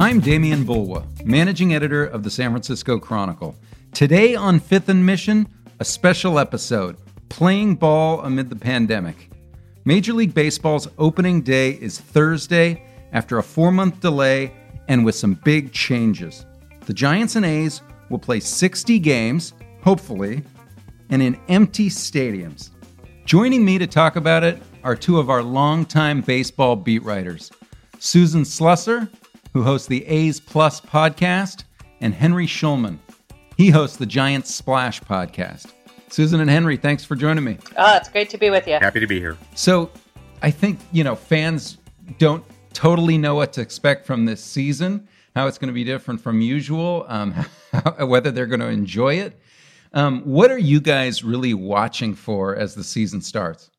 I'm Demian Bulwa, managing editor of the San Francisco Chronicle. Today on Fifth and Mission, a special episode Playing Ball Amid the Pandemic. Major League Baseball's opening day is Thursday after a four month delay and with some big changes. The Giants and A's will play 60 games, hopefully, and in empty stadiums. Joining me to talk about it are two of our longtime baseball beat writers Susan Slusser who hosts the A's Plus podcast, and Henry Schulman. He hosts the Giants Splash podcast. Susan and Henry, thanks for joining me. Oh, it's great to be with you. Happy to be here. So, I think, you know, fans don't totally know what to expect from this season, how it's going to be different from usual, um, whether they're going to enjoy it. Um, what are you guys really watching for as the season starts?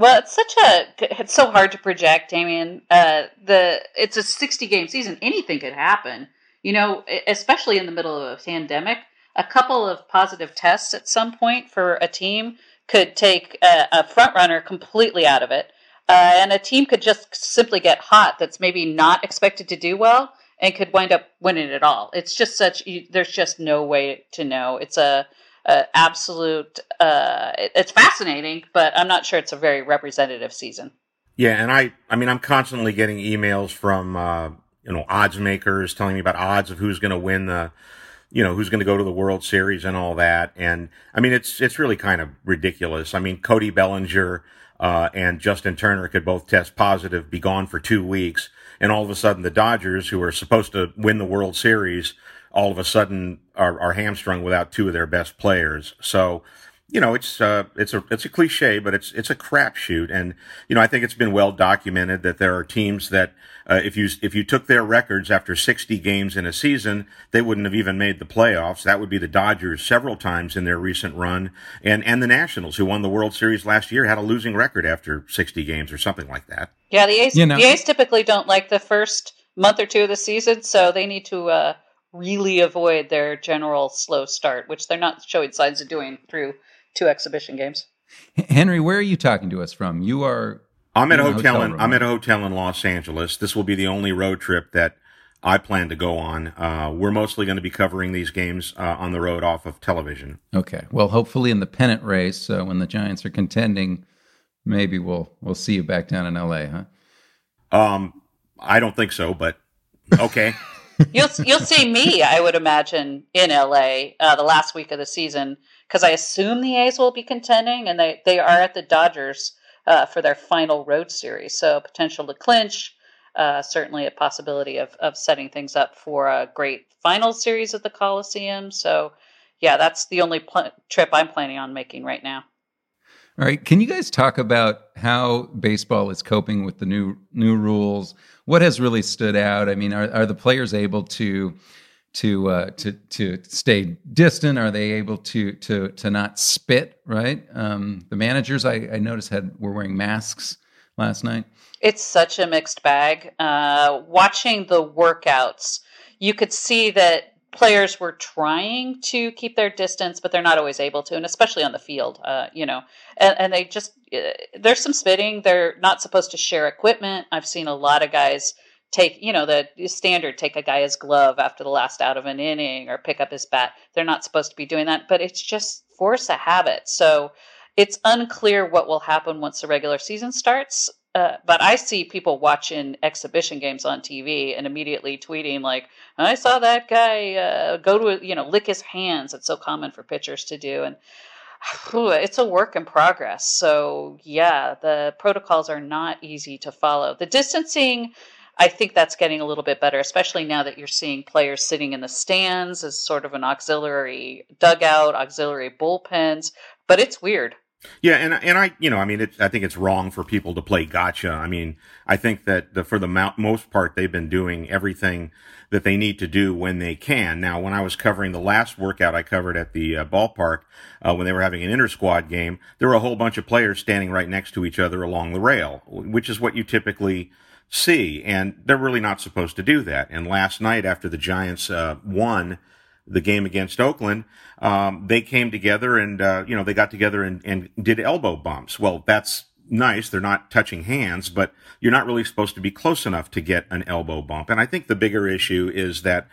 Well, it's such a it's so hard to project, Demian. Uh, the it's a sixty game season. Anything could happen. You know, especially in the middle of a pandemic. A couple of positive tests at some point for a team could take a, a front runner completely out of it, uh, and a team could just simply get hot. That's maybe not expected to do well and could wind up winning it all. It's just such. There's just no way to know. It's a uh, absolute. Uh, it, it's fascinating, but I'm not sure it's a very representative season. Yeah, and I, I mean, I'm constantly getting emails from uh, you know odds makers telling me about odds of who's going to win the, you know, who's going to go to the World Series and all that. And I mean, it's it's really kind of ridiculous. I mean, Cody Bellinger. Uh, and Justin Turner could both test positive, be gone for two weeks, and all of a sudden the Dodgers, who are supposed to win the World Series, all of a sudden are, are hamstrung without two of their best players. So, you know, it's uh, it's a it's a cliche, but it's it's a crapshoot, and you know, I think it's been well documented that there are teams that uh, if you if you took their records after 60 games in a season, they wouldn't have even made the playoffs. That would be the Dodgers several times in their recent run, and and the Nationals, who won the World Series last year, had a losing record after 60 games or something like that. Yeah, the A's you know. the A's typically don't like the first month or two of the season, so they need to. Uh really avoid their general slow start, which they're not showing signs of doing through two exhibition games. Henry, where are you talking to us from? You are. I'm at a hotel, hotel in I'm at a hotel in Los Angeles. This will be the only road trip that I plan to go on. Uh, we're mostly going to be covering these games uh, on the road off of television. Okay. Well, hopefully in the pennant race, uh, when the Giants are contending, maybe we'll we'll see you back down in L.A. Huh? Um, I don't think so, but okay. you'll you'll see me, I would imagine, in LA uh, the last week of the season because I assume the A's will be contending, and they they are at the Dodgers uh, for their final road series, so potential to clinch. Uh, certainly a possibility of of setting things up for a great final series at the Coliseum. So, yeah, that's the only pl- trip I'm planning on making right now. All right, can you guys talk about how baseball is coping with the new new rules? What has really stood out? I mean, are, are the players able to to uh, to to stay distant? Are they able to to to not spit? Right. Um, the managers I, I noticed had were wearing masks last night. It's such a mixed bag. Uh, watching the workouts, you could see that players were trying to keep their distance, but they're not always able to, and especially on the field, uh, you know. And, and, they just uh, there's some spitting. They're not supposed to share equipment. I've seen a lot of guys take, you know, the standard take a guy's glove after the last out of an inning or pick up his bat. They're not supposed to be doing that, but it's just force a habit. So it's unclear what will happen once the regular season starts. Uh, but I see people watching exhibition games on TV and immediately tweeting like, "I saw that guy uh, go to you know lick his hands." It's so common for pitchers to do, and it's a work in progress. So yeah, the protocols are not easy to follow. The distancing. I think that's getting a little bit better, especially now that you're seeing players sitting in the stands as sort of an auxiliary dugout, auxiliary bullpens. But it's weird. Yeah, and and I, you know, I mean, it, I think it's wrong for people to play gotcha. I mean, I think that the, for the most part, they've been doing everything that they need to do when they can. Now, when I was covering the last workout I covered at the uh, ballpark, uh, when they were having an inter squad game, there were a whole bunch of players standing right next to each other along the rail, which is what you typically see, and they're really not supposed to do that. And last night, after the Giants uh, won the game against Oakland, um, they came together and uh, you know they got together and, and did elbow bumps. Well, that's nice. They're not touching hands, but you're not really supposed to be close enough to get an elbow bump. And I think the bigger issue is that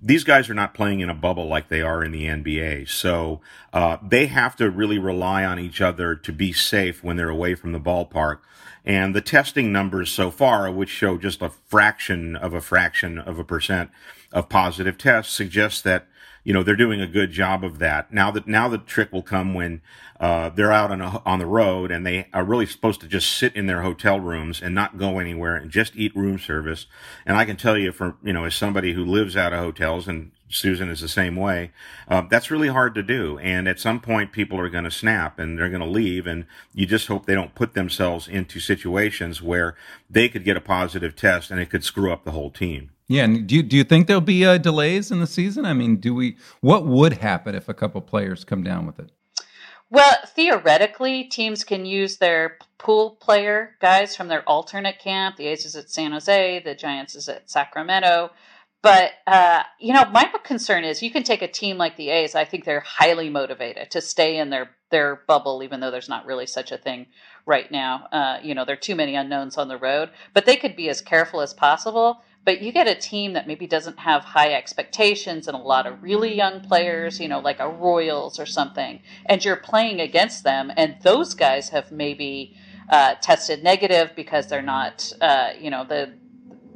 these guys are not playing in a bubble like they are in the NBA. So uh, they have to really rely on each other to be safe when they're away from the ballpark. And the testing numbers so far, which show just a fraction of a fraction of a percent of positive tests, suggest that you know they're doing a good job of that. Now that now the trick will come when uh, they're out on a, on the road and they are really supposed to just sit in their hotel rooms and not go anywhere and just eat room service. And I can tell you, from you know, as somebody who lives out of hotels and Susan is the same way. Uh, that's really hard to do. And at some point, people are going to snap and they're going to leave. And you just hope they don't put themselves into situations where they could get a positive test and it could screw up the whole team. Yeah, and do you, do you think there'll be uh, delays in the season? I mean, do we? What would happen if a couple players come down with it? Well, theoretically, teams can use their pool player guys from their alternate camp. The A's is at San Jose, the Giants is at Sacramento. But uh, you know, my concern is you can take a team like the A's. I think they're highly motivated to stay in their their bubble, even though there's not really such a thing right now. Uh, you know, there are too many unknowns on the road. But they could be as careful as possible but you get a team that maybe doesn't have high expectations and a lot of really young players, you know, like a Royals or something, and you're playing against them, and those guys have maybe uh, tested negative because they're not, uh, you know, the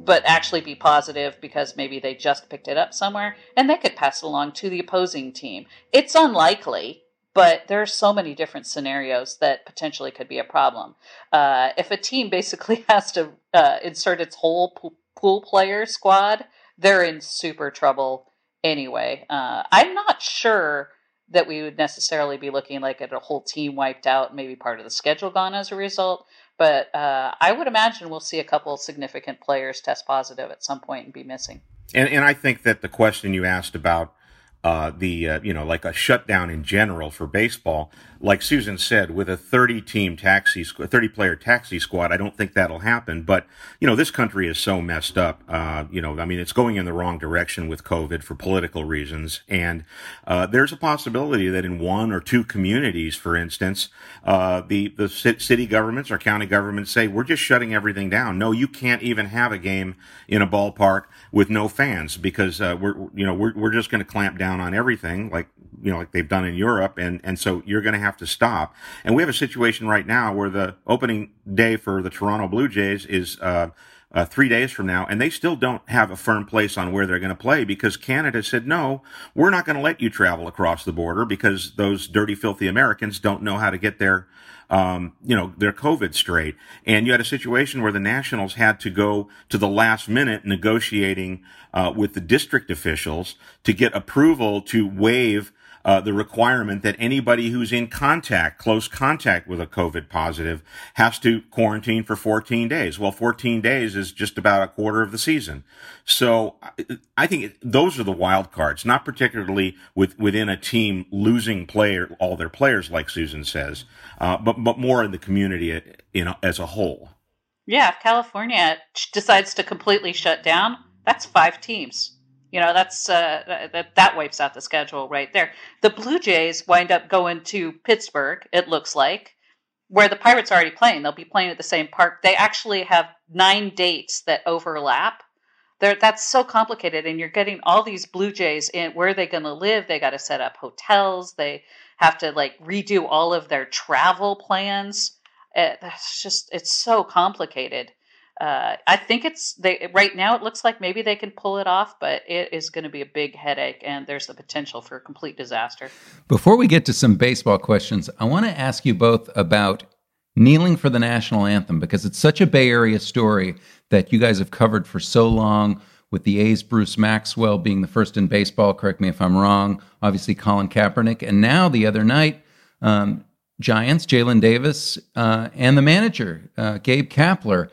but actually be positive because maybe they just picked it up somewhere and they could pass it along to the opposing team. It's unlikely, but there are so many different scenarios that potentially could be a problem. Uh, if a team basically has to uh, insert its whole pool player squad, they're in super trouble anyway. Uh, I'm not sure that we would necessarily be looking like at a whole team wiped out, maybe part of the schedule gone as a result. But uh, I would imagine we'll see a couple significant players test positive at some point and be missing. And, and I think that the question you asked about uh, the uh, you know like a shutdown in general for baseball. Like Susan said, with a 30 team taxi, 30 player taxi squad, I don't think that'll happen. But you know, this country is so messed up. Uh, you know, I mean, it's going in the wrong direction with COVID for political reasons, and uh, there's a possibility that in one or two communities, for instance, uh, the the city governments or county governments say we're just shutting everything down. No, you can't even have a game in a ballpark with no fans because uh, we're you know we're we're just going to clamp down on everything like you know like they've done in Europe and and so you're going to have to stop. And we have a situation right now where the opening day for the Toronto Blue Jays is. Uh, uh, three days from now, and they still don't have a firm place on where they're going to play because Canada said, no, we're not going to let you travel across the border because those dirty, filthy Americans don't know how to get their um, you know, their COVID straight. And you had a situation where the Nationals had to go to the last minute negotiating uh, with the district officials to get approval to waive uh, the requirement that anybody who's in contact, close contact with a COVID positive, has to quarantine for 14 days. Well, 14 days is just about a quarter of the season. So I think those are the wild cards, not particularly with within a team losing player all their players, like Susan says, uh, but but more in the community you know, as a whole. Yeah, if California decides to completely shut down, that's five teams. You know, that's uh, that that wipes out the schedule right there. The Blue Jays wind up going to Pittsburgh. It looks like where the Pirates are already playing. They'll be playing at the same park. They actually have nine dates that overlap. They're, that's so complicated, and you're getting all these Blue Jays in. Where are they going to live? They got to set up hotels. They have to like redo all of their travel plans. It, it's just it's so complicated uh, I think it's they right now. It looks like maybe they can pull it off, but it is going to be a big headache, and there's the potential for a complete disaster. Before we get to some baseball questions, I want to ask you both about kneeling for the national anthem because it's such a Bay Area story that you guys have covered for so long. With the A's, Bruce Maxwell being the first in baseball. Correct me if I'm wrong. Obviously, Colin Kaepernick, and now the other night. Um, Giants, Jaylin Davis, uh, and the manager, uh, Gabe Kapler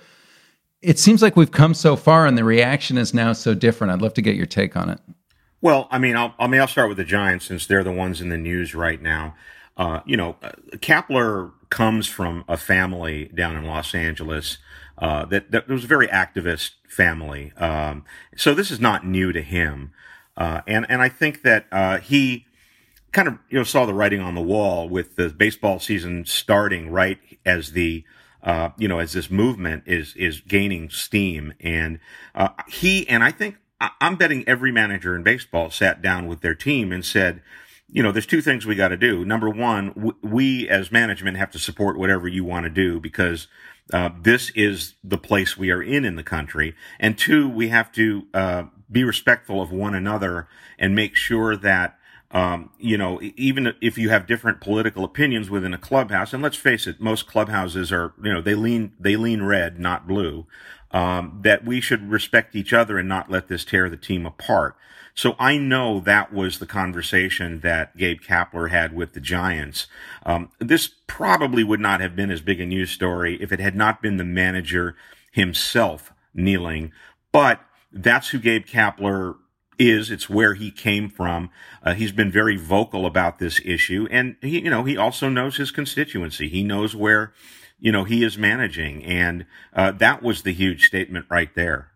it seems like we've come so far, and the reaction is now so different. I'd love to get your take on it. Well, I mean, I'll, I mean, I'll start with the Giants since they're the ones in the news right now. Uh, you know, uh, Kapler comes from a family down in Los Angeles uh, that that was a very activist family. Um, so this is not new to him, uh, and and I think that uh, he kind of you know saw the writing on the wall with the baseball season starting right as the uh, you know, as this movement is is gaining steam, and uh, he and I think I'm betting every manager in baseball sat down with their team and said, you know, there's two things we got to do. Number one, we as management have to support whatever you want to do because uh, this is the place we are in in the country. And two, we have to uh, be respectful of one another and make sure that um, you know, even if you have different political opinions within a clubhouse, and let's face it, most clubhouses are, you know, they lean they lean red, not blue. Um, that we should respect each other and not let this tear the team apart. So I know that was the conversation that Gabe Kapler had with the Giants. Um, this probably would not have been as big a news story if it had not been the manager himself kneeling, but that's who Gabe Kapler is. It's where he came from. Uh, he's been very vocal about this issue, and he, you know, he also knows his constituency. He knows where, you know, he is managing, and uh, that was the huge statement right there.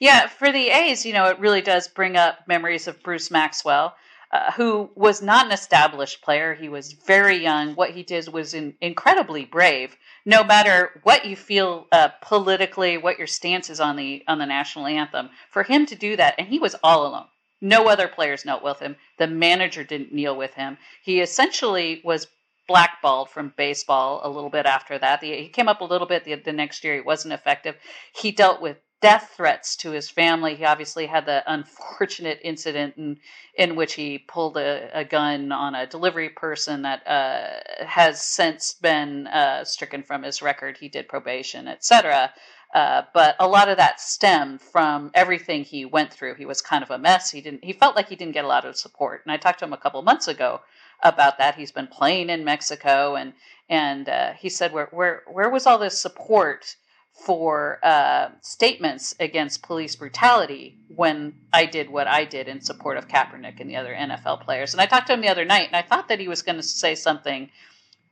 Yeah, for the A's, you know, it really does bring up memories of Bruce Maxwell, uh, who was not an established player. He was very young. What he did was in, incredibly brave. No matter what you feel uh, politically, what your stance is on the on the national anthem, for him to do that, and he was all alone. No other players knelt with him. The manager didn't kneel with him. He essentially was blackballed from baseball a little bit after that. The, he came up a little bit the, the next year. He wasn't effective. He dealt with death threats to his family. He obviously had the unfortunate incident in, in which he pulled a, a gun on a delivery person that uh, has since been uh, stricken from his record. He did probation, etc. Uh, but a lot of that stemmed from everything he went through. He was kind of a mess. He didn't. He felt like he didn't get a lot of support. And I talked to him a couple months ago about that. He's been playing in Mexico, and and uh, he said, "Where where where was all this support?" For uh, statements against police brutality when I did what I did in support of Kaepernick and the other NFL players. And I talked to him the other night, and I thought that he was going to say something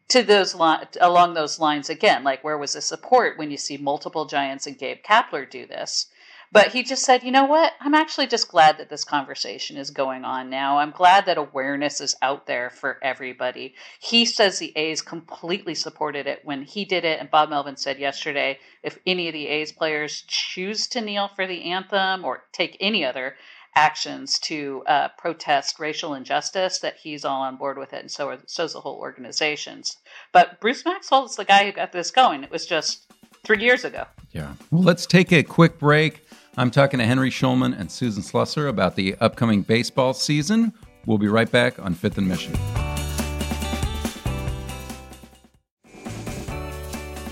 to those li- along those lines again, like where was the support when you see multiple Giants and Gabe Kapler do this? But he just said, you know what? I'm actually just glad that this conversation is going on now. I'm glad that awareness is out there for everybody. He says the A's completely supported it when he did it. And Bob Melvin said yesterday if any of the A's players choose to kneel for the anthem or take any other actions to uh, protest racial injustice, that he's all on board with it. And so are, the whole organization. But Bruce Maxwell is the guy who got this going. It was just three years ago. Yeah. Well, let's take a quick break. I'm talking to Henry Schulman and Susan Slusser about the upcoming baseball season. We'll be right back on Fifth and Mission.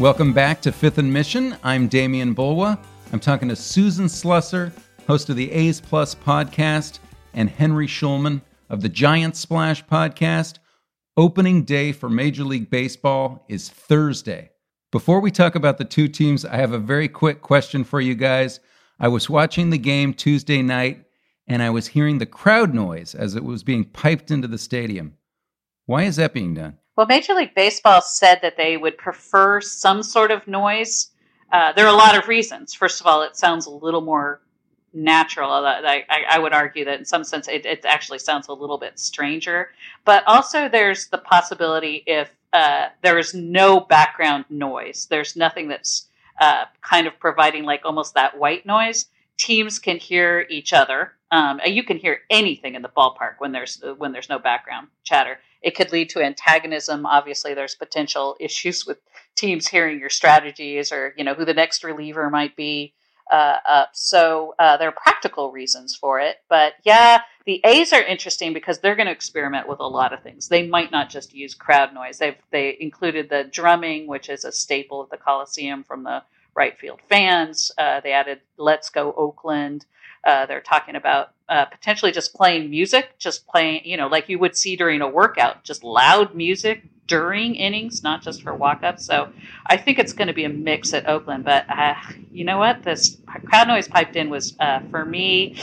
Welcome back to Fifth and Mission. I'm Demian Bulwa. I'm talking to Susan Slusser, host of the A's Plus podcast, and Henry Schulman of the Giants Splash podcast. Opening day for Major League Baseball is Thursday. Before we talk about the two teams, I have a very quick question for you guys. I was watching the game Tuesday night and I was hearing the crowd noise as it was being piped into the stadium. Why is that being done? Well, Major League Baseball said that they would prefer some sort of noise. Uh, there are a lot of reasons. First of all, it sounds a little more natural. I, I, I would argue that in some sense it, it, actually sounds a little bit stranger. But also, there's the possibility if uh, there is no background noise, there's nothing that's uh, kind of providing like almost that white noise. Teams can hear each other. Um, you can hear anything in the ballpark when there's when there's no background chatter. It could lead to antagonism. Obviously, there's potential issues with teams hearing your strategies or you know who the next reliever might be. Uh, up. So uh, there are practical reasons for it. But yeah, the A's are interesting because they're going to experiment with a lot of things. They might not just use crowd noise. They've they included the drumming, which is a staple of the Coliseum from the right field fans. Uh, they added "Let's Go Oakland." Uh, they're talking about uh, potentially just playing music, just playing, you know, like you would see during a workout, just loud music during innings, not just for walk-ups. So I think it's going to be a mix at Oakland. But uh, you know what? This crowd noise piped in was, uh, for me,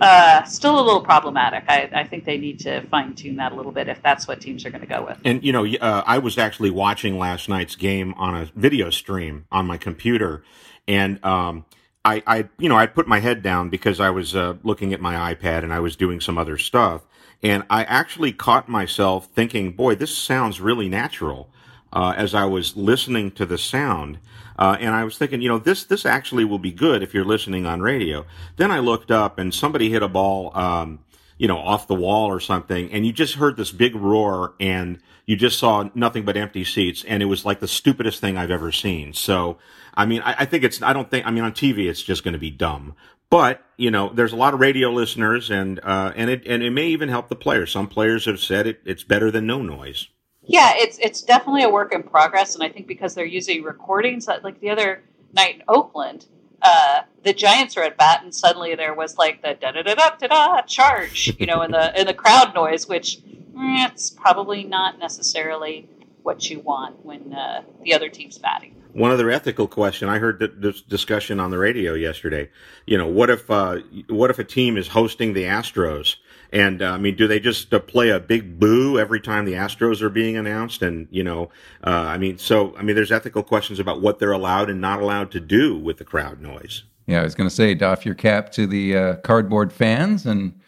uh, still a little problematic. I, I, think they need to fine tune that a little bit if that's what teams are going to go with. And you know, uh, I was actually watching last night's game on a video stream on my computer, and. Um, I, I, you know, I put my head down because I was uh, looking at my iPad and I was doing some other stuff. And I actually caught myself thinking, boy, this sounds really natural. uh, as I was listening to the sound. Uh, and I was thinking, you know, this this actually will be good if you're listening on radio. Then I looked up and somebody hit a ball, um, you know, off the wall or something, and you just heard this big roar, and you just saw nothing but empty seats, and it was like the stupidest thing I've ever seen. So, I mean, I, I think it's, I don't think, I mean, on TV it's just going to be dumb. But you know, there's a lot of radio listeners, and uh, and it and it may even help the players. Some players have said it, it's better than no noise. Yeah, it's it's definitely a work in progress, and I think because they're using recordings, like the other night in Oakland, uh, the Giants are at bat, and suddenly there was like the da da da da da da charge, you know, in the in the crowd noise, which it's probably not necessarily what you want when uh, the other team's batting. One other ethical question I heard this discussion on the radio yesterday. You know, what if uh, what if a team is hosting the Astros? And uh, I mean, do they just uh, play a big boo every time the Astros are being announced? And you know, uh, I mean, so I mean, there's ethical questions about what they're allowed and not allowed to do with the crowd noise. Yeah, I was going to say, doff your cap to the uh, cardboard fans, and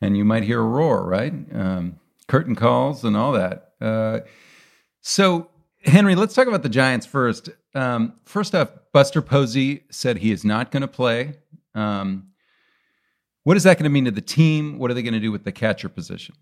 and you might hear a roar, right? Um, curtain calls and all that. Uh, so, Henry, let's talk about the Giants first. Um, first off, Buster Posey said he is not going to play. Um, what is that going to mean to the team? What are they going to do with the catcher position?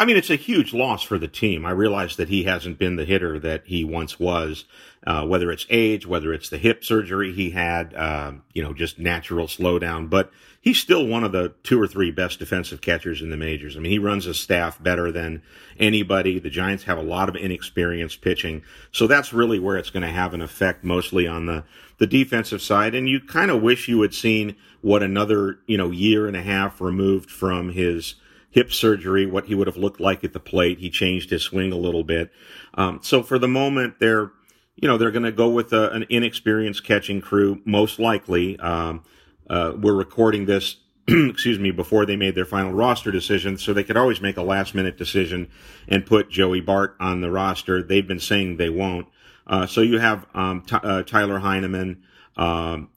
I mean, it's a huge loss for the team. I realize that he hasn't been the hitter that he once was, uh, whether it's age, whether it's the hip surgery he had, uh, you know, just natural slowdown. But he's still one of the two or three best defensive catchers in the majors. I mean, he runs his staff better than anybody. The Giants have a lot of inexperienced pitching. So that's really where it's going to have an effect mostly on the, the defensive side. And you kind of wish you had seen what another, you know, year and a half removed from his hip surgery, what he would have looked like at the plate. He changed his swing a little bit. Um, so for the moment, they're, you know, they're going to go with a, an inexperienced catching crew, most likely. Um, uh, we're recording this, excuse me, before they made their final roster decision, so they could always make a last minute decision and put Joey Bart on the roster. They've been saying they won't. Uh, so you have um, t- uh, Tyler Heineman, um,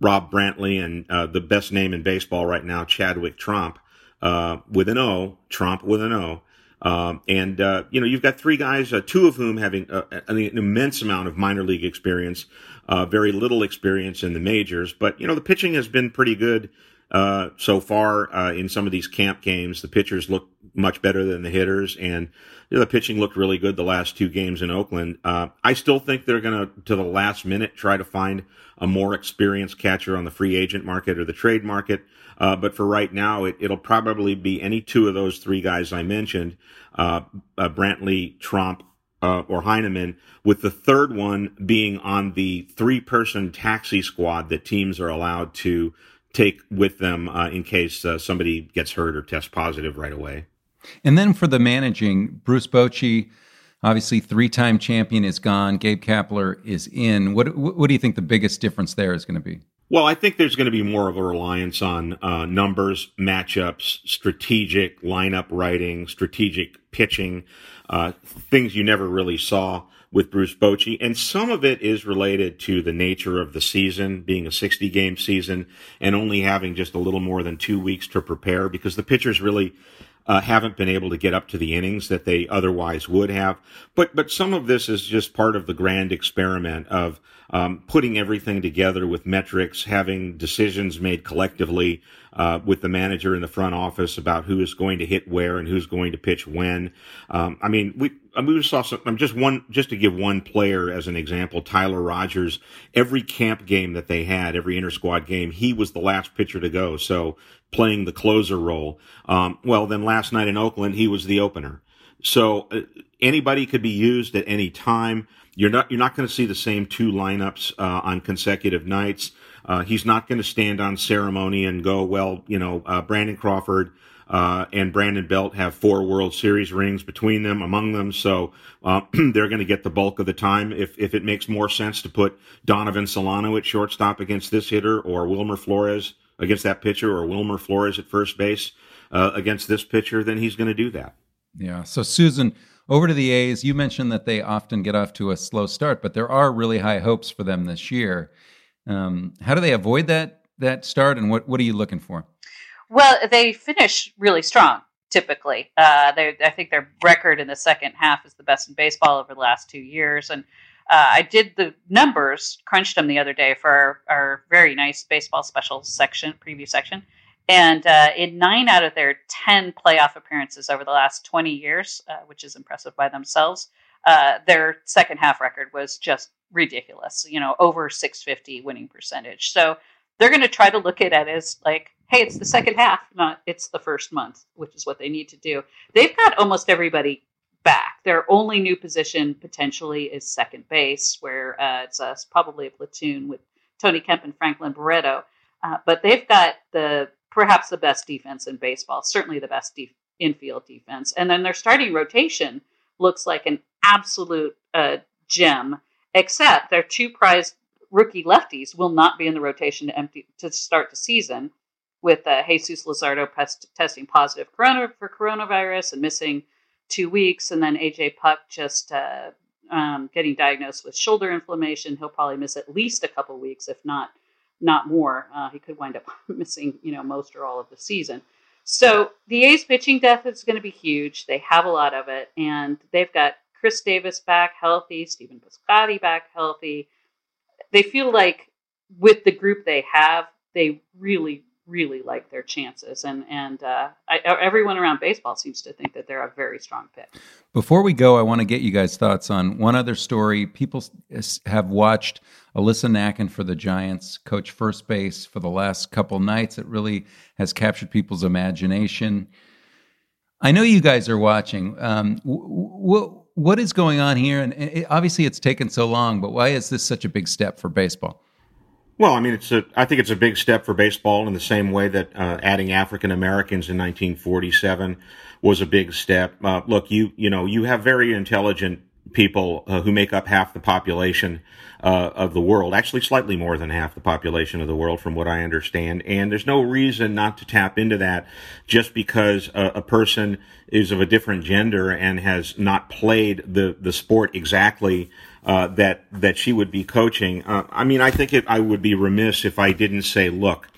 Rob Brantley, and uh, the best name in baseball right now, Chadwick Tromp, uh, with an O, Trump with an O. Um, and uh, you know you've got three guys, uh, two of whom having uh, an immense amount of minor league experience, uh, very little experience in the majors. But you know the pitching has been pretty good uh, so far uh, in some of these camp games. The pitchers look much better than the hitters, and you know, the pitching looked really good the last two games in Oakland. Uh, I still think they're going to, to the last minute, try to find a more experienced catcher on the free agent market or the trade market. Uh, but for right now, it, will probably be any two of those three guys I mentioned, uh, Brantley, Tromp, uh, or Heineman, with the third one being on the three person taxi squad that teams are allowed to take with them uh, in case uh, somebody gets hurt or tests positive right away. And then for the managing, Bruce Bochy, obviously three-time champion, is gone. Gabe Kapler is in. What what do you think the biggest difference there is going to be? Well, I think there's going to be more of a reliance on uh, numbers, matchups, strategic lineup writing, strategic pitching, uh, things you never really saw with Bruce Bochy. And some of it is related to the nature of the season being a 60 game season and only having just a little more than two weeks to prepare because the pitchers really uh, haven't been able to get up to the innings that they otherwise would have. But but some of this is just part of the grand experiment of um, putting everything together with metrics, having decisions made collectively uh, with the manager in the front office about who is going to hit where and who's going to pitch when. Um, I mean, we I mean, we saw some. I'm just one, just to give one player as an example, Tyler Rogers. Every camp game that they had, every inter squad game, he was the last pitcher to go. So playing the closer role. Um, well, then last night in Oakland, he was the opener. So uh, anybody could be used at any time. You're not you're not going to see the same two lineups uh, on consecutive nights. Uh, he's not going to stand on ceremony and go, well, you know, uh, Brandon Crawford uh, and Brandon Belt have four World Series rings between them, among them. So uh, they're going to get the bulk of the time. If if it makes more sense to put Donovan Solano at shortstop against this hitter or Wilmer Flores against that pitcher or Wilmer Flores at first base uh, against this pitcher, then he's going to do that. Yeah. So, Susan, over to the A's. You mentioned that they often get off to a slow start, but there are really high hopes for them this year. Um, how do they avoid that that start, and what what are you looking for? Well, they finish really strong. typically. Uh, I think their record in the second half is the best in baseball over the last two years. And uh, I did the numbers, crunched them the other day for our, our very nice baseball special section, preview section. And uh, in nine out of their 10 playoff appearances over the last 20 years, uh, which is impressive by themselves, uh, their second half record was just ridiculous, you know, over 650 winning percentage. So they're going to try to look at it as like, hey, it's the second half, not it's the first month, which is what they need to do. They've got almost everybody back. Their only new position potentially is second base, where uh, it's uh, probably a platoon with Tony Kemp and Franklin Barreto. Uh, but they've got the perhaps the best defense in baseball, certainly the best infield defense. And then their starting rotation looks like an absolute uh, gem, except their two prized rookie lefties will not be in the rotation to empty to start the season with uh, Jesus Luzardo pest- testing positive corona- for coronavirus and missing two weeks, and then AJ Puk just uh, um, getting diagnosed with shoulder inflammation. He'll probably miss at least a couple weeks, if not not more. Uh, he could wind up missing, you know, most or all of the season. So the A's pitching depth is going to be huge. They have a lot of it, and they've got Khris Davis back healthy, Stephen Piscotty back healthy. They feel like with the group they have, they really, really like their chances, and and uh, I, everyone around baseball seems to think that they're a very strong pick. Before we go, I want to get you guys' thoughts on one other story. People have watched Alyssa Nakken for the Giants, coach first base for the last couple nights. It really has captured people's imagination. I know you guys are watching. Um, what what is going on here? And it, obviously, it's taken so long, but why is this such a big step for baseball? Well, I mean, it's a. I think it's a big step for baseball in the same way that uh, adding African Americans in 1947 was a big step. Uh, look, you you know you have very intelligent people uh, who make up half the population uh, of the world, actually slightly more than half the population of the world, from what I understand. And there's no reason not to tap into that just because a, a person is of a different gender and has not played the the sport exactly uh, that that she would be coaching. Uh, I mean, I think it, I would be remiss if I didn't say, look,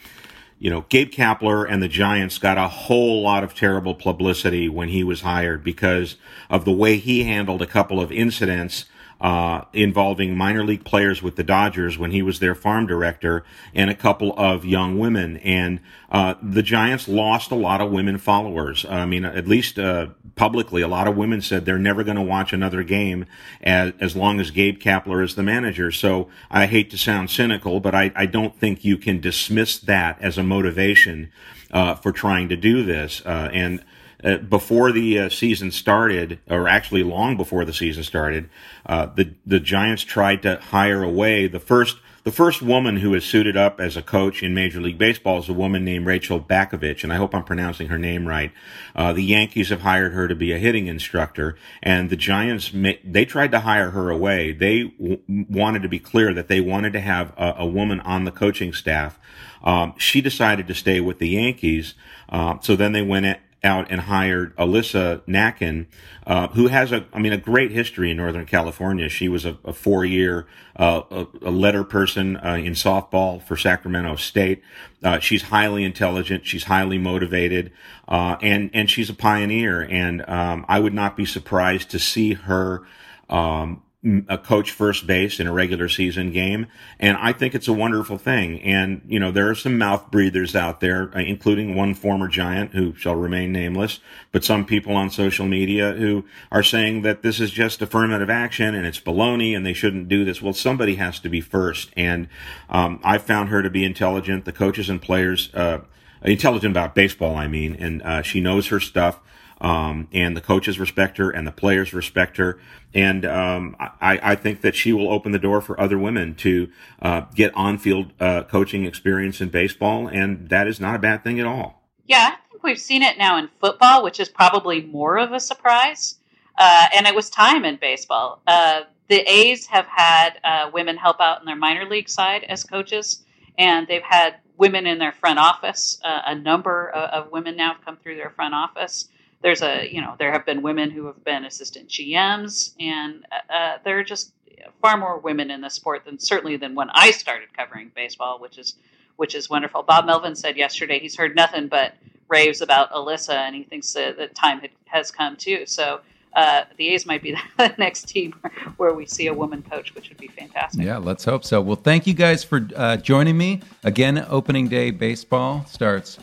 you know, Gabe Kapler and the Giants got a whole lot of terrible publicity when he was hired because of the way he handled a couple of incidents uh, involving minor league players with the Dodgers when he was their farm director and a couple of young women. And uh, the Giants lost a lot of women followers. I mean, at least uh, publicly, a lot of women said they're never going to watch another game as, as long as Gabe Kapler is the manager. So I hate to sound cynical, but I, I don't think you can dismiss that as a motivation uh, for trying to do this. Uh, and uh, before the uh, season started, or actually long before the season started, uh, the the Giants tried to hire away the first the first woman who has suited up as a coach in Major League Baseball is a woman named Rachel Balkovec, and I hope I'm pronouncing her name right. Uh, the Yankees have hired her to be a hitting instructor, and the Giants they tried to hire her away. They w- wanted to be clear that they wanted to have a, a woman on the coaching staff. Um, she decided to stay with the Yankees, uh, so then they went out and hired Alyssa Nakken, uh, who has a, I mean, a great history in Northern California. She was a, a four-year uh, a, a, letter person uh, in softball for Sacramento State. Uh, she's highly intelligent. She's highly motivated, uh, and and she's a pioneer. And um, I would not be surprised to see her um, a coach first base in a regular season game. And I think it's a wonderful thing. And, you know, there are some mouth breathers out there, uh, including one former giant who shall remain nameless, but some people on social media who are saying that this is just affirmative action and it's baloney and they shouldn't do this. Well, somebody has to be first. And, um, I found her to be intelligent. The coaches and players, uh, intelligent about baseball, I mean, and, uh, she knows her stuff. Um, and the coaches respect her and the players respect her. And um, I, I, think that she will open the door for other women to uh, get on field uh, coaching experience in baseball. And that is not a bad thing at all. Yeah, I think we've seen it now in football, which is probably more of a surprise. Uh, and it was time in baseball. Uh, the A's have had uh, women help out in their minor league side as coaches, and they've had women in their front office. Uh, a number of, of women now have come through their front office there's a you know there have been women who have been assistant GMs, and uh, uh, there are just far more women in the sport than certainly than when I started covering baseball, which is which is wonderful. Bob Melvin said yesterday he's heard nothing but raves about Alyssa, and he thinks that, that time has come too. So uh, the A's might be the next team where we see a woman coach, which would be fantastic. Yeah, let's hope so. Well, thank you guys for uh, joining me. Again, opening day baseball starts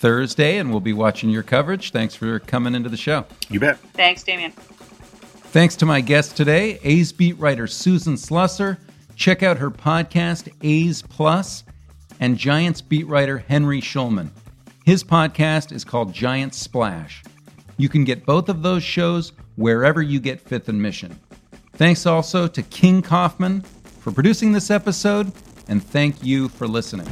Thursday, and we'll be watching your coverage. Thanks for coming into the show. You bet. Thanks, Demian. Thanks to my guest today, A's beat writer Susan Slusser. Check out her podcast, A's Plus, and Giants beat writer Henry Schulman. His podcast is called Giants Splash. You can get both of those shows wherever you get Fifth and Mission. Thanks also to King Kaufman for producing this episode, and thank you for listening.